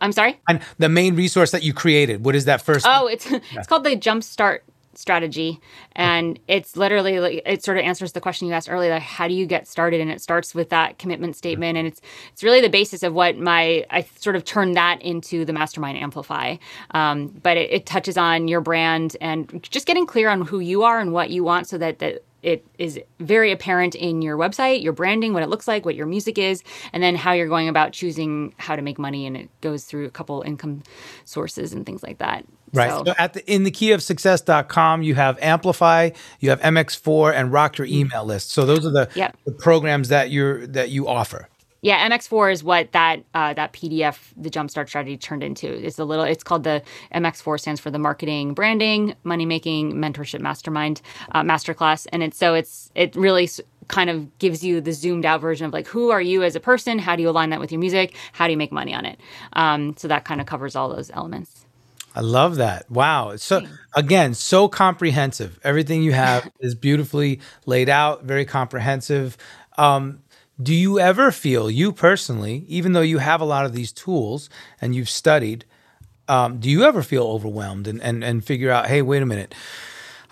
I'm sorry And the main resource that you created. What is that first? Oh, it's *laughs* it's called the Jumpstart strategy, and it's literally like it sort of answers the question you asked earlier: like, how do you get started? And it starts with that commitment statement, and it's it's really the basis of what my I sort of turned that into the Mastermind Amplify. Um, but it, it touches on your brand and just getting clear on who you are and what you want, so that that it is very apparent in your website, your branding, what it looks like, what your music is, and then how you're going about choosing how to make money. And it goes through a couple income sources and things like that. Right. So- So at the in the key of success.com, you have Amplify, you have MX4 and Rock Your Email List. So those are the, Yep. the programs that you're that you offer. Yeah, MX4 is what that uh, that PDF, the Jumpstart strategy, turned into. It's a little. It's called the MX4 stands for the Marketing, Branding, Money Making, Mentorship Mastermind uh, Masterclass, and it's so it's it really kind of gives you the zoomed out version of like who are you as a person, how do you align that with your music, how do you make money on it. Um, so that kind of covers all those elements. I love that. Wow. So again, so comprehensive. Everything you have is beautifully laid out, very comprehensive. Um, do you ever feel, you personally, even though you have a lot of these tools and you've studied, um, do you ever feel overwhelmed and, and, and figure out, hey, wait a minute,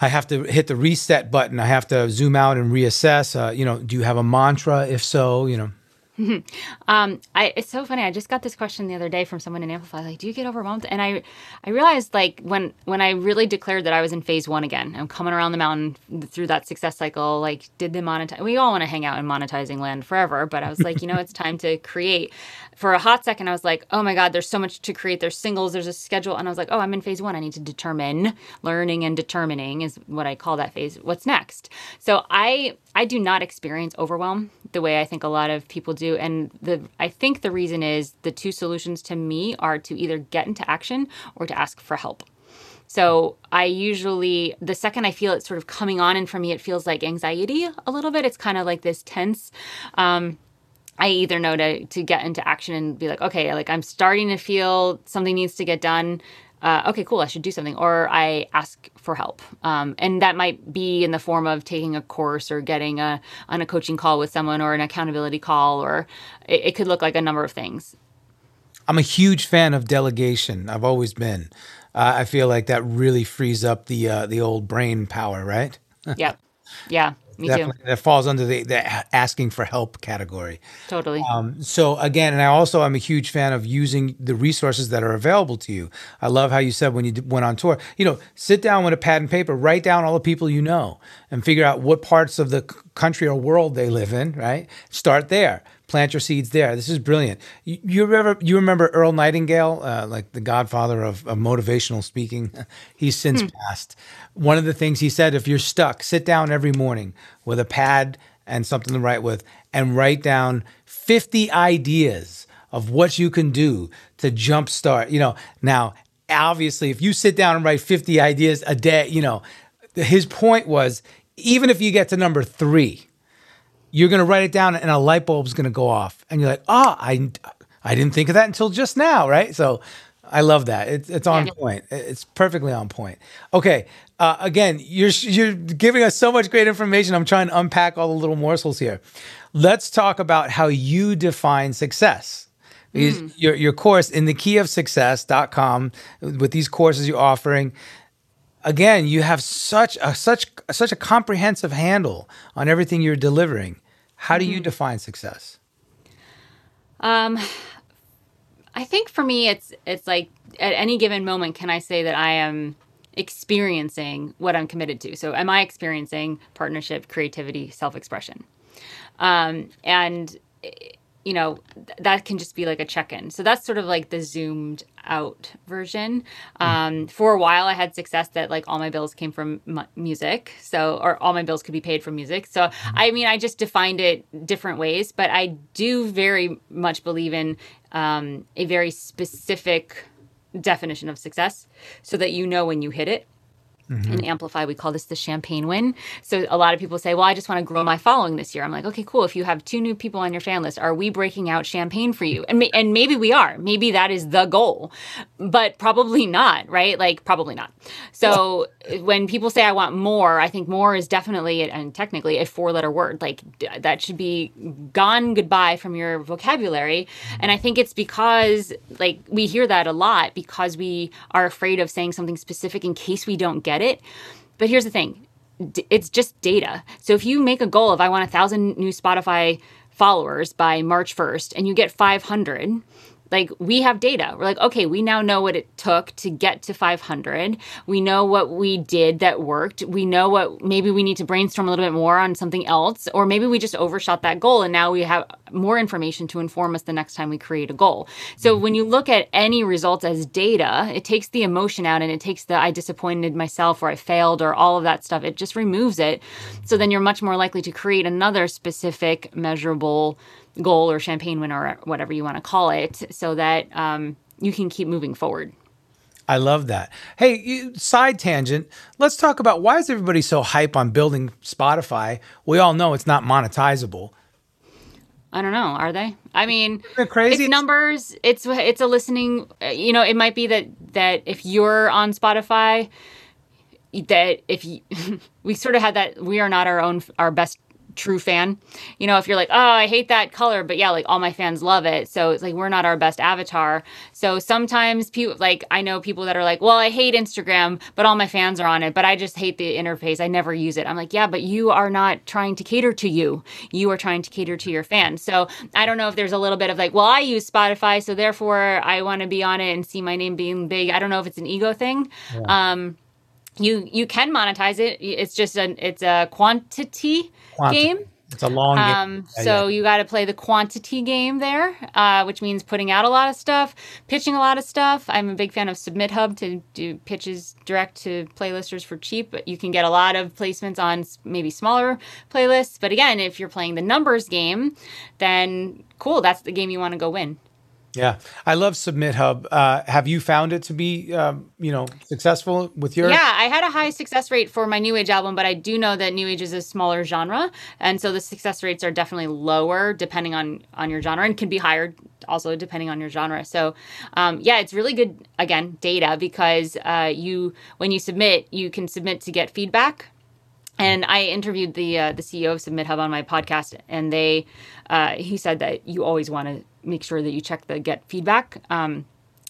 I have to hit the reset button. I have to zoom out and reassess. Uh, you know, do you have a mantra? If so, you know, *laughs* Um, I it's so funny. I just got this question the other day from someone in Amplify, like, "Do you get overwhelmed?" And I, I realized like when when I really declared that I was in phase one again, I'm coming around the mountain through that success cycle. Like, did the monetize? We all want to hang out in monetizing land forever, but I was like, you know, it's time to create. For a hot second, I was like, oh my god, there's so much to create. There's singles, there's a schedule, and I was like, oh, I'm in phase one. I need to determine. Learning and determining is what I call that phase. What's next? So I I do not experience overwhelm the way I think a lot of people do. And the I think the reason is the two solutions to me are to either get into action or to ask for help. So I usually the second I feel it sort of coming on and for me it feels like anxiety a little bit. It's kind of like this tense um I either know to to get into action and be like, okay, like I'm starting to feel something needs to get done. Uh, okay, cool, I should do something, or I ask for help, um, and that might be in the form of taking a course or getting a on a coaching call with someone or an accountability call, or it, it could look like a number of things. I'm a huge fan of delegation. I've always been. Uh, I feel like that really frees up the uh, the old brain power, right? *laughs* Yep, yeah, me too, That falls under the, the asking for help category. totally. Um, so again, and I also I'm a huge fan of using the resources that are available to you. I love how you said when you d- went on tour, you know, sit down with a pad and paper, write down all the people you know, and figure out what parts of the country or world they live in. Right, start there. Plant your seeds there. This is brilliant. You, you remember you remember Earl Nightingale, uh, like the godfather of, of motivational speaking. *laughs* He's since passed. One of the things he said: if you're stuck, sit down every morning with a pad and something to write with, and write down 50 ideas of what you can do to jumpstart. You know, now obviously, if you sit down and write 50 ideas a day, you know, his point was even if you get to number three, you're going to write it down and a light bulb's going to go off. And you're like oh i i didn't think of that until just now right? So i love that. It's, it's on point. It's perfectly on point. Okay uh, again you're you're giving us so much great information. I'm trying to unpack all the little morsels here. Let's talk about how you define success. Because your, your course in the key of success.com with these courses you're offering again, you have such a such such a comprehensive handle on everything you're delivering. How do you define success? Um, I think for me, it's it's like at any given moment, can I say that I am experiencing what I'm committed to? So, am I experiencing partnership, creativity, self expression? Um, and you know, th- that can just be like a check in. So that's sort of like the zoomed out version. Um, for a while, I had success that like all my bills came from mu- music. So, or all my bills could be paid from music. So, I mean, I just defined it different ways, but I do very much believe in um, a very specific definition of success so that you know when you hit it. Mm-hmm. In Amplify, we call this the champagne win. So a lot of people say, "Well, I just want to grow my following this year." I'm like, "Okay, cool. If you have two new people on your fan list, are we breaking out champagne for you?" And ma- and maybe we are. Maybe that is the goal, but probably not. Right? Like probably not. So *laughs* when people say I want more, I think more is definitely and technically a four-letter word. Like that should be gone goodbye from your vocabulary. And I think it's because like we hear that a lot because we are afraid of saying something specific in case we don't get it. But here's the thing. It's just data. So if you make a goal of I want a thousand new Spotify followers by March 1st and you get 500, like we have data. We're like, okay, we now know what it took to get to 500. We know what we did that worked. We know what maybe we need to brainstorm a little bit more on something else, or maybe we just overshot that goal and now we have more information to inform us the next time we create a goal. So mm-hmm. when you look at any results as data, it takes the emotion out and it takes the I disappointed myself or I failed or all of that stuff. It just removes it. So then you're much more likely to create another specific, measurable goal or champagne win or whatever you want to call it so that um, you can keep moving forward. I love that. Hey, you, side tangent. Let's talk about why is everybody so hype on building Spotify? We all know it's not monetizable. I don't know. Are they? I mean, crazy? it's numbers. It's it's a listening. You know, it might be that that if you're on Spotify, that if you, *laughs* we sort of had that we are not our own our best true fan. You know, if you're like, oh, I hate that color, but yeah, like all my fans love it. So it's like we're not our best avatar. So sometimes people like I know people that are like, well, I hate Instagram, but all my fans are on it, but I just hate the interface. I never use it. I'm like, yeah, but you are not trying to cater to you. You are trying to cater to your fans. So I don't know if there's a little bit of like, well, I use Spotify, so therefore I want to be on it and see my name being big. I don't know if it's an ego thing. Um you you can monetize it. It's just an it's a quantity Quantity. game. It's a long game. Um, Yeah, so yeah. you got to play the quantity game there, uh, which means putting out a lot of stuff, pitching a lot of stuff. I'm a big fan of Submit Hub to do pitches direct to playlisters for cheap. But you can get a lot of placements on maybe smaller playlists. But again, if you're playing the numbers game, then cool, that's the game you want to go win. Yeah, I love Submit Hub. Uh, have you found it to be, um, you know, successful with your? Yeah, I had a high success rate for my New Age album, but I do know that New Age is a smaller genre, and so the success rates are definitely lower depending on on your genre, and can be higher also depending on your genre. So, um, yeah, it's really good again data because uh, you when you submit, you can submit to get feedback. And I interviewed the uh, the CEO of Submit Hub on my podcast, and they uh, he said that you always want to make sure that you check the get feedback. Um,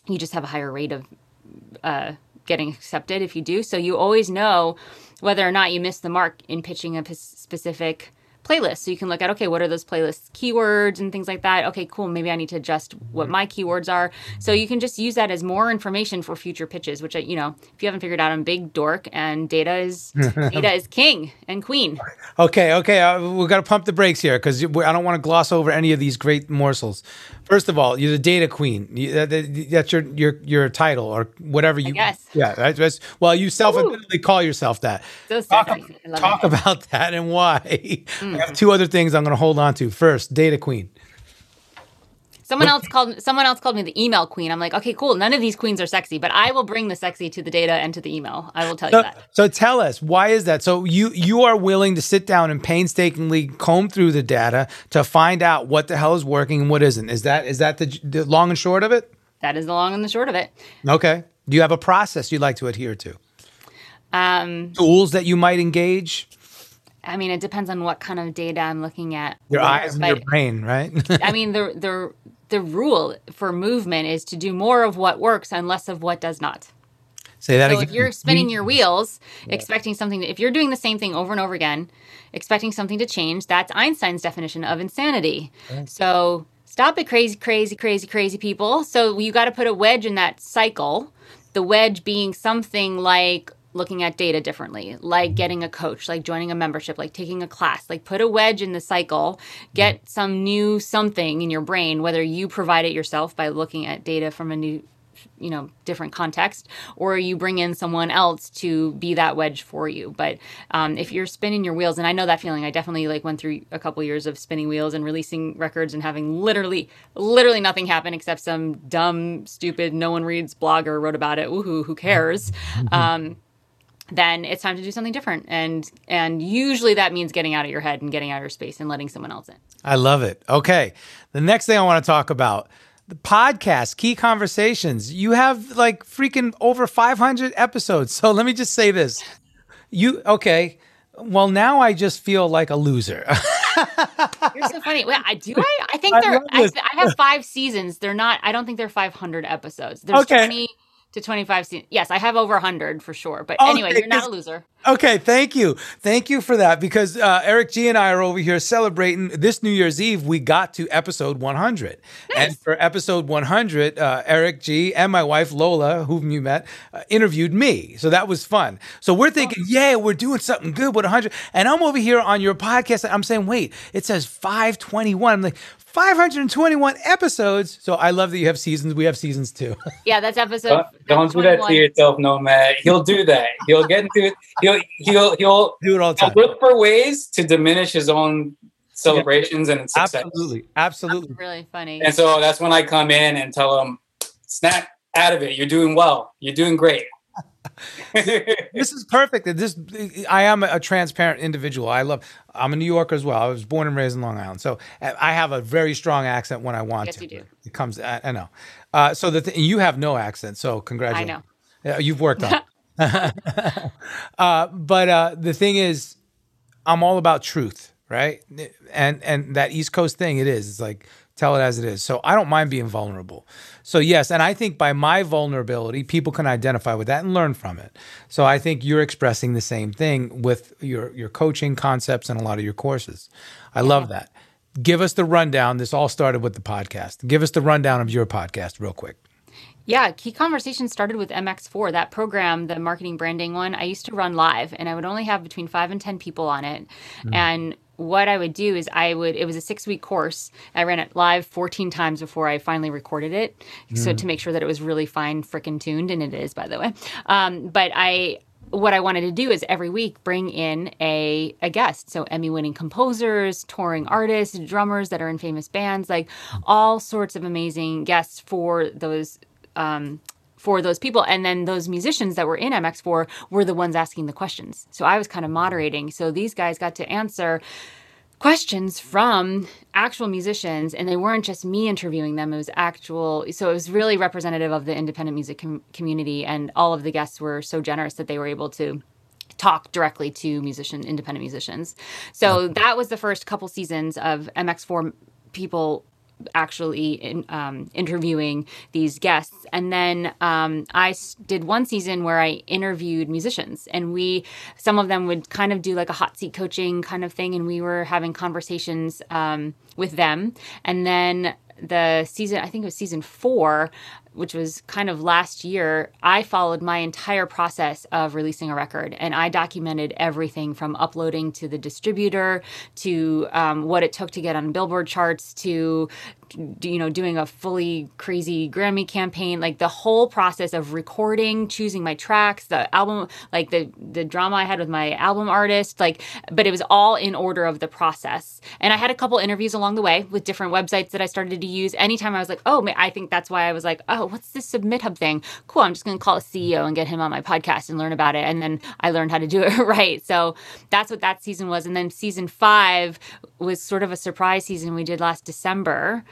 you just have a higher rate of uh, getting accepted if you do. So you always know whether or not you missed the mark in pitching a p- specific playlist. So you can look at, okay, what are those playlists keywords and things like that? Okay, cool. Maybe I need to adjust what my keywords are. So you can just use that as more information for future pitches, which, I, you know, if you haven't figured out, I'm big dork and data is, *laughs* data is king and queen. Okay, okay. Uh, we got to pump the brakes here because I don't want to gloss over any of these great morsels. First of all, you're the data queen. You, that, that- that's your your your title or whatever you. guess. Yeah. That's, that's, well, you self-admittedly call yourself that. So Talk, sexy. I love talk. Mm. about that and why. *laughs* I have two other things I'm going to hold on to. First, data queen. Someone else called someone else called me the email queen. I'm like, okay, cool. None of these queens are sexy, but I will bring the sexy to the data and to the email. I will tell you that. so tell us why is that? So you you are willing to sit down and painstakingly comb through the data to find out what the hell is working and what isn't. Is that is that the, the long and short of it? That is the long and the short of it. Okay. Do you have a process you'd like to adhere to? Um, Tools that you might engage? I mean, it depends on what kind of data I'm looking at. Your Where, eyes and your brain, right? I mean, the the the rule for movement is to do more of what works and less of what does not. Say that So again. if you're spinning your wheels, expecting something, to, if you're doing the same thing over and over again, expecting something to change, that's Einstein's definition of insanity. So Stop it, crazy, crazy, crazy, crazy people. So you got to put a wedge in that cycle. The wedge being something like looking at data differently, like getting a coach, like joining a membership, like taking a class, like put a wedge in the cycle, get some new something in your brain, whether you provide it yourself by looking at data from a new you know different context or you bring in someone else to be that wedge for you. But um, if you're spinning your wheels and i know that feeling i definitely like went through a couple years of spinning wheels and releasing records and having literally literally nothing happen except some dumb stupid no one reads blogger wrote about it. Woohoo who cares? Um, then it's time to do something different and and usually that means getting out of your head and getting out of your space and letting someone else in I love it. Okay. The next thing I want to talk about the podcast, Key Conversations. You have like freaking over 500 episodes. *laughs* So let me just say this. You, okay. Well, now I just feel like a loser. *laughs* You're so funny. Wait, I do. I, I think I they're. love I. I have five seasons. They're not. I don't think they're 500 episodes. There's Okay. 20 to 25 seasons. Yes, I have over 100 for sure. But Okay, anyway, you're not a loser. Okay, thank you. Thank you for that because uh, Eric G and I are over here celebrating this New Year's Eve. We got to episode 100. And for episode 100, uh, Eric G and my wife Lola, whom you met, uh, interviewed me. So that was fun. So we're thinking, yeah, we're doing something good with 100. And I'm over here on your podcast. And I'm saying, wait, it says 521. I'm like, 521 episodes. So I love that you have seasons. We have seasons too. Yeah, that's episode. Don't, don't do that to yourself, Nomad. He'll do that. He'll get into it. He'll he'll he'll, Do it all the time. look for ways to diminish his own celebrations and success. Absolutely. Absolutely. Really funny. And so that's when I come in and tell him, snap out of it. You're doing well. You're doing great. *laughs* this is perfect. This I am a transparent individual. I love. I'm a New Yorker as well. I was born and raised in Long Island, so I have a very strong accent when I want Yes, to. you do. It comes. I, I know. Uh, so the th- you have no accent. So congratulations. I know. Yeah, you've worked on. *laughs* *laughs* uh, but uh, the thing is, I'm all about truth, right? And and that East Coast thing, it is. It's like tell it as it is. So I don't mind being vulnerable. So yes, and I think by my vulnerability, people can identify with that and learn from it. So I think you're expressing the same thing with your your coaching concepts and a lot of your courses. I love that. Give us the rundown. This all started with the podcast. Give us the rundown of your podcast real quick. Yeah, Key Conversations started with MX4. That program, the marketing branding one, I used to run live and I would only have between five and 10 people on it. And what I would do is I would, it was a six week course. I ran it live 14 times before I finally recorded it. So to make sure that it was really fine, frickin' tuned, and it is, by the way. Um, but I, what I wanted to do is every week bring in a, a guest. So Emmy winning composers, touring artists, drummers that are in famous bands, like all sorts of amazing guests for those um, for those people. And then those musicians that were in MX4 were the ones asking the questions. So I was kind of moderating. So these guys got to answer questions from actual musicians and they weren't just me interviewing them it was actual so it was really representative of the independent music com- community and all of the guests were so generous that they were able to talk directly to musician independent musicians so that was the first couple seasons of mx4 people actually in, um, interviewing these guests. And then um, i did one season where i interviewed musicians and we some of them would kind of do like a hot seat coaching kind of thing and we were having conversations um, with them. And then the season i think it was season four which was kind of last year, I followed my entire process of releasing a record and I documented everything from uploading to the distributor to um, what it took to get on Billboard charts to you know doing a fully crazy Grammy campaign like the whole process of recording choosing my tracks the album like the the drama I had with my album artist like but it was all in order of the process. And I had a couple interviews along the way with different websites that I started to use. Anytime I was like oh I think that's why I was like oh what's this submit hub thing? Cool I'm just going to call a CEO and get him on my podcast and learn about it. And then I learned how to do *laughs* it right. So that's what that season was. And then season 5 was sort of a surprise season we did last December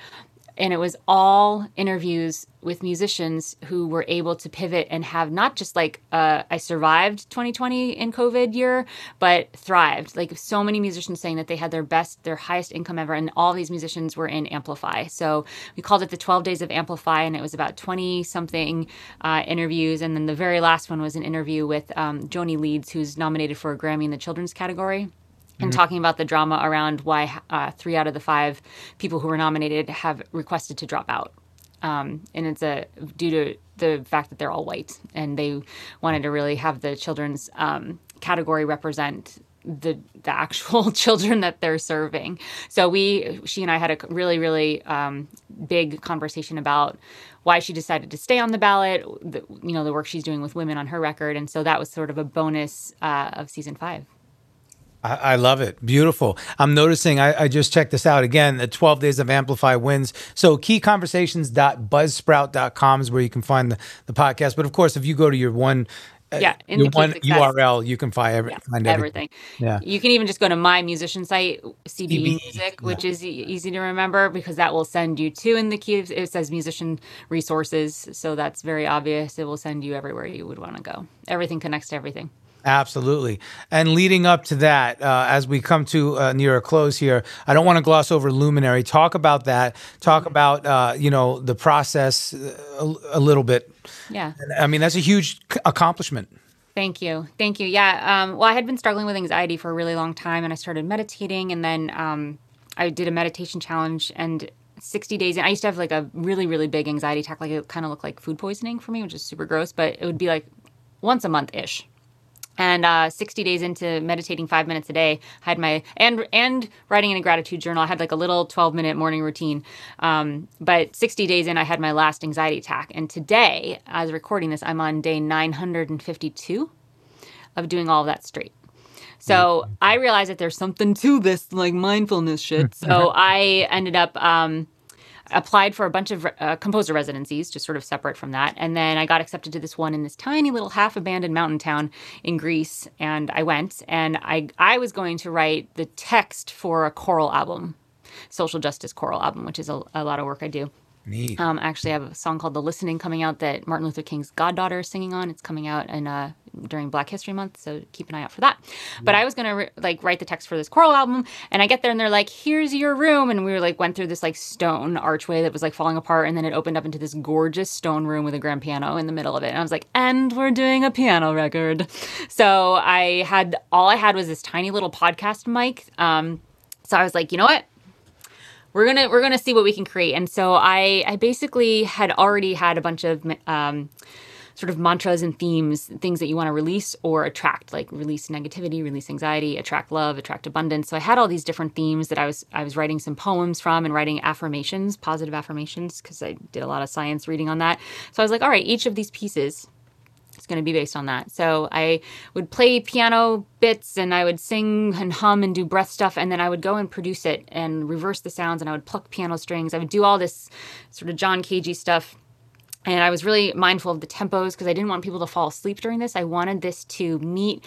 and it was all interviews with musicians who were able to pivot and have not just like uh, I survived 2020 in COVID year, but thrived. Like so many musicians saying that they had their best, their highest income ever, and all these musicians were in Amplify. So we called it the 12 Days of Amplify, and it was about 20 something uh, interviews, and then the very last one was an interview with um, Joanie Leeds, who's nominated for a Grammy in the children's category and talking about the drama around why uh, three out of the five people who were nominated have requested to drop out. Um, and it's a due to the fact that they're all white, and they wanted to really have the children's um, category represent the the actual *laughs* children that they're serving. So we, she and I had a really really um, big conversation about why she decided to stay on the ballot. The, you know the work she's doing with women on her record, and so that was sort of a bonus uh, of season five. I, I love it. Beautiful. I'm noticing, I, I just checked this out again, the 12 days of Amplify wins. So keyconversations.buzzsprout.com is where you can find the, the podcast. But of course, if you go to your one, uh, Yeah, in the one Success. URL, you can find, every, Yeah, find everything. Yeah. You can even just go to my musician site, CB CB, Music, which is e- easy to remember because that will send you to in the key. It says musician resources, so that's very obvious. It will send you everywhere you would want to go. Everything connects to everything. Absolutely. And leading up to that, uh, as we come to uh, near a close here, I don't want to gloss over Luminary. Talk about that. Talk about, uh, you know, the process uh, a, a little bit. Yeah. I mean, that's a huge accomplishment. Thank you. Thank you. Yeah. Um, well, I had been struggling with anxiety for a really long time and I started meditating and then um, I did a meditation challenge and 60 days in, I used to have like a really, really big anxiety attack. Like it kind of looked like food poisoning for me, which is super gross, but it would be like once a month ish. And uh, 60 days into meditating five minutes a day, I had my and and writing in a gratitude journal. I had like a little 12 minute morning routine. Um, but 60 days in, I had my last anxiety attack. And today, as recording this, I'm on day 952 of doing all of that straight. So I realized that there's something to this like mindfulness shit. So *laughs* I ended up um, applied for a bunch of uh, composer residencies, just sort of separate from that, and then I got accepted to this one in this tiny little half abandoned mountain town in Greece, and I went and I I was going to write the text for a choral album, social justice choral album, which is a, a lot of work I do. Neat. Um, actually, I have a song called "The Listening" coming out that Martin Luther King's goddaughter is singing on. It's coming out in uh, during Black History Month, so keep an eye out for that. But I was gonna like write the text for this choral album, and I get there and they're like, "Here's your room," and we were like went through this like stone archway that was like falling apart, and then it opened up into this gorgeous stone room with a grand piano in the middle of it, and I was like, "And we're doing a piano record." So I had all I had was this tiny little podcast mic. Um, so I was like, you know what? We're gonna we're gonna see what we can create. And so i i basically had already had a bunch of um, sort of mantras and themes things that you want to release or attract like release negativity release anxiety attract love attract abundance. So i had all these different themes that i was i was writing some poems from and writing affirmations positive affirmations because i did a lot of science reading on that. So i was like all right each of these pieces it's going to be based on that. So I would play piano bits and I would sing and hum and do breath stuff. And then I would go and produce it and reverse the sounds and I would pluck piano strings. I would do all this sort of John Cagey stuff. And I was really mindful of the tempos because I didn't want people to fall asleep during this. I wanted this to meet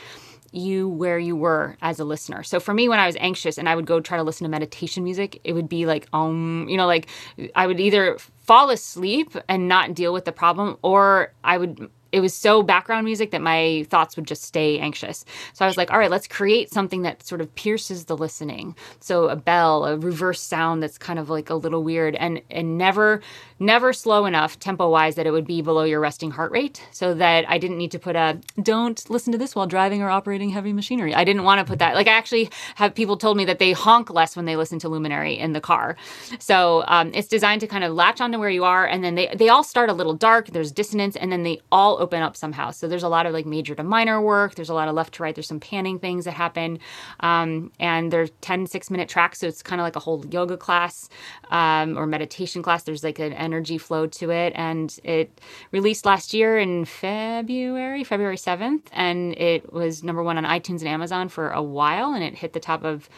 you where you were as a listener. So for me, when I was anxious and I would go try to listen to meditation music, it would be like, um, you know, like I would either fall asleep and not deal with the problem, or I would it was so background music that my thoughts would just stay anxious. So I was like, all right, let's create something that sort of pierces the listening. So a bell, a reverse sound that's kind of like a little weird and and never never slow enough tempo wise that it would be below your resting heart rate so that I didn't need to put a don't listen to this while driving or operating heavy machinery. I didn't want to put that. Like I actually have people told me that they honk less when they listen to Luminary in the car. So um, it's designed to kind of latch onto where you are and then they they all start a little dark, there's dissonance and then they all open up somehow. So there's a lot of like major to minor work. There's a lot of left to right. There's some panning things that happen. Um, and they're 10, six minute tracks. So it's kind of like a whole yoga class um, or meditation class. There's like an energy flow to it. And it released last year in February, February 7th. And it was number one on iTunes and Amazon for a while. And it hit the top of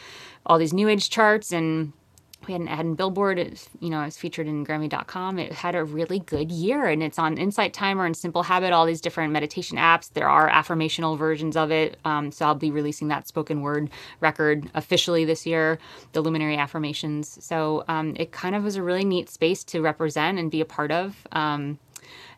all these new age charts and we had an ad in Billboard. It, you know, it was featured in Grammy.com. It had a really good year, and it's on Insight Timer and Simple Habit, all these different meditation apps. There are affirmational versions of it. Um, so I'll be releasing that spoken word record officially this year, the Luminary Affirmations. So um, it kind of was a really neat space to represent and be a part of. Um,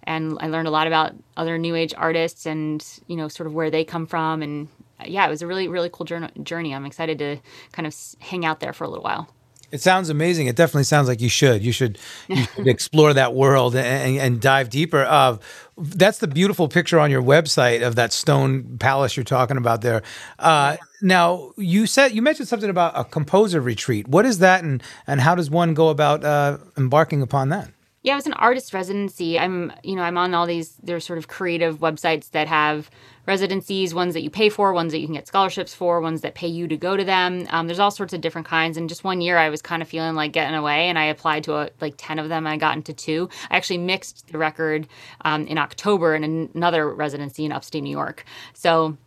and I learned a lot about other new age artists and you know sort of where they come from and yeah, it was a really really cool journey. I'm excited to kind of hang out there for a little while. It sounds amazing. It definitely sounds like you should. You should, you *laughs* should explore that world and, and dive deeper. Uh, that's the beautiful picture on your website of that stone palace you're talking about there. Uh, now, you said you mentioned something about a composer retreat. What is that, and and how does one go about uh, embarking upon that? Yeah, it's an artist residency. I'm, you know, I'm on all these. There's sort of creative websites that have residencies, ones that you pay for, ones that you can get scholarships for, ones that pay you to go to them. Um, there's all sorts of different kinds. And just one year, I was kind of feeling like getting away, and I applied to a, like ten of them. And I got into two. I actually mixed the record um, in October in another residency in upstate New York. So.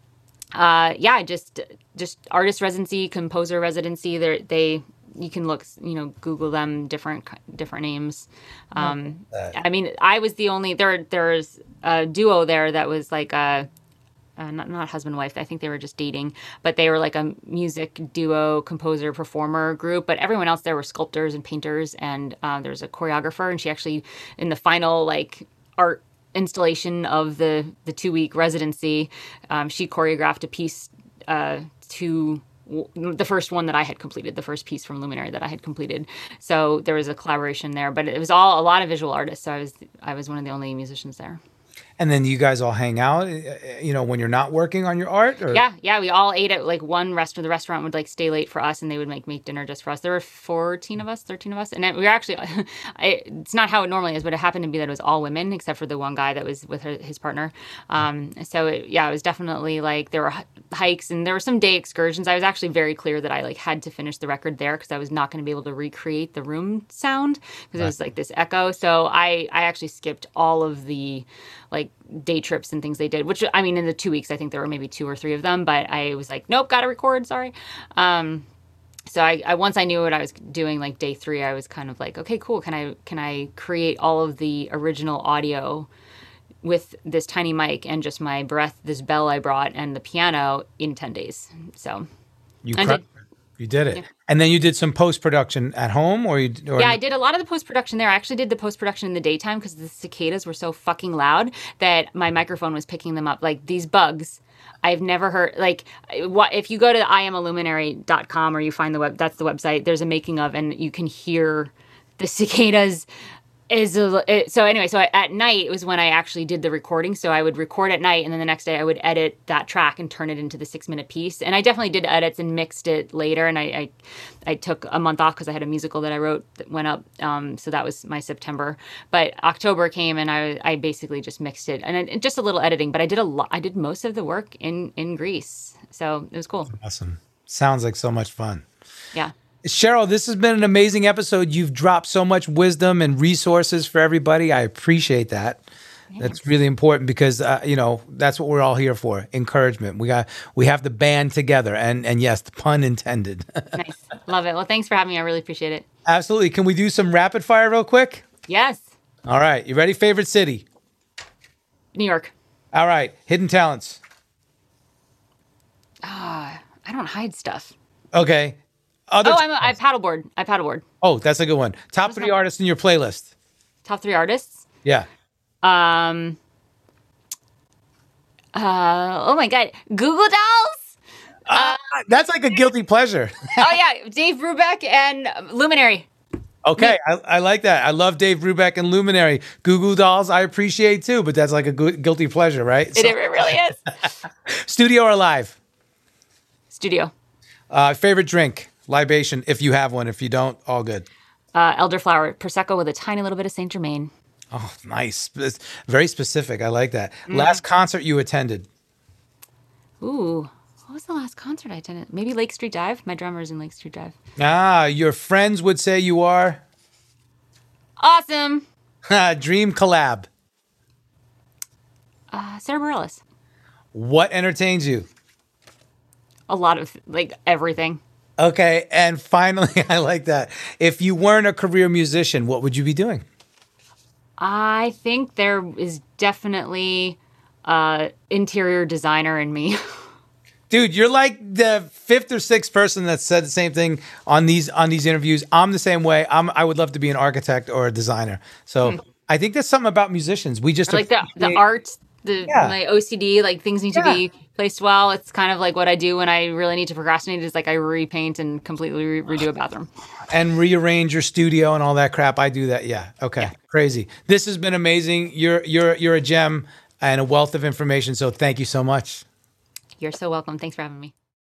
Uh, yeah, just just artist residency, composer residency. They they you can look you know google them different different names um i mean i was the only there there's a duo there that was like a uh, not, not husband wife i think they were just dating but they were like a music duo composer performer group but everyone else there were sculptors and painters and uh, was a choreographer and she actually in the final like art installation of the the two week residency um, she choreographed a piece uh, to the first one that I had completed, the first piece from Luminary that I had completed. So there was a collaboration there, but it was all a lot of visual artists. So I was I was one of the only musicians there. And then you guys all hang out, uh, you know, when you're not working on your art. Or? Yeah, yeah. We all ate at like one restaurant. The restaurant would like stay late for us, and they would make make dinner just for us. There were fourteen of us, thirteen of us, and we were actually. *laughs* I, it's not how it normally is, but it happened to be that it was all women except for the one guy that was with her, his partner. Um, so it, yeah, it was definitely like there were hikes and there were some day excursions. I was actually very clear that I like had to finish the record there because I was not going to be able to recreate the room sound because right. it was like this echo. So I I actually skipped all of the like day trips and things they did, which I mean, in the two weeks, I think there were maybe two or three of them, but I was like, nope, got to record. Sorry. Um, so I, I, once I knew what I was doing, like day three, I was kind of like, okay, cool. Can I can I create all of the original audio with this tiny mic and just my breath, this bell I brought, and the piano in ten days? So you did, you did it. Yeah. And then you did some post production at home, or you? Or yeah, I did a lot of the post production there. I actually did the post production in the daytime because the cicadas were so fucking loud that my microphone was picking them up. Like these bugs, I've never heard. Like, what if you go to iamaluminary.com or you find the web? That's the website. There's a making of, and you can hear the cicadas is a, it, so anyway so I, at night it was when i actually did the recording. So i would record at night and then the next day i would edit that track and turn it into the six minute piece. And i definitely did edits and mixed it later. And i i, I took a month off because i had a musical that i wrote that went up um, so that was my september. But october came and i i basically just mixed it. And, and just a little editing but i did a lot i did most of the work in in greece. So it was cool. Awesome. Sounds like so much fun. Yeah Cheryl, this has been an amazing episode. You've dropped so much wisdom and resources for everybody. I appreciate that. Thanks. That's really important because uh, you know that's what we're all here for: encouragement. We got we have the band together, and and yes, the pun intended. *laughs* nice, love it. Well, thanks for having me. I really appreciate it. Absolutely. Can we do some rapid fire real quick? Yes. All right. You ready? Favorite city? New York. All right. Hidden talents. Ah, uh, I don't hide stuff. Okay. Other oh, I'm a, I paddleboard. I paddleboard. Oh, that's a good one. Top three artists in your playlist. Top three artists. Yeah. Um. Uh. Oh my God. Goo Goo Dolls. Uh, uh, that's like a guilty pleasure. oh yeah, Dave Brubeck and Luminary. Okay, I, I, like that. I love Dave Brubeck and Luminary. Goo Goo Dolls, I appreciate too, but that's like a good, guilty pleasure, right? It, so. it really is. *laughs* Studio or live? Studio. Uh, favorite drink? Libation if you have one. If you don't, all good. Uh, elderflower prosecco with a tiny little bit of Saint Germain. Oh, nice. It's very specific. I like that. Mm. Last concert you attended? Ooh, what was the last concert I attended? Maybe Lake Street Dive. My drummer's in Lake Street Dive. Ah, your friends would say you are awesome. *laughs* Dream collab. Uh, Sara Bareilles. What entertains you? A lot of like everything. Okay, and finally, *laughs* I like that. If you weren't a career musician, what would you be doing? I think there is definitely uh interior designer in me. *laughs* Dude, you're like the fifth or sixth person that said the same thing on these on these interviews. I'm the same way. I'm I would love to be an architect or a designer. So hmm. I think there's something about musicians. We just or like the the art the Yeah. my OCD, like things need Yeah. to be placed well. It's kind of like what I do when I really need to procrastinate is like I repaint and completely re- redo a bathroom. and rearrange your studio and all that crap. I do that. Yeah. Okay. Crazy. This has been amazing. You're you're you're a gem and a wealth of information. So thank you so much. You're so welcome. Thanks for having me.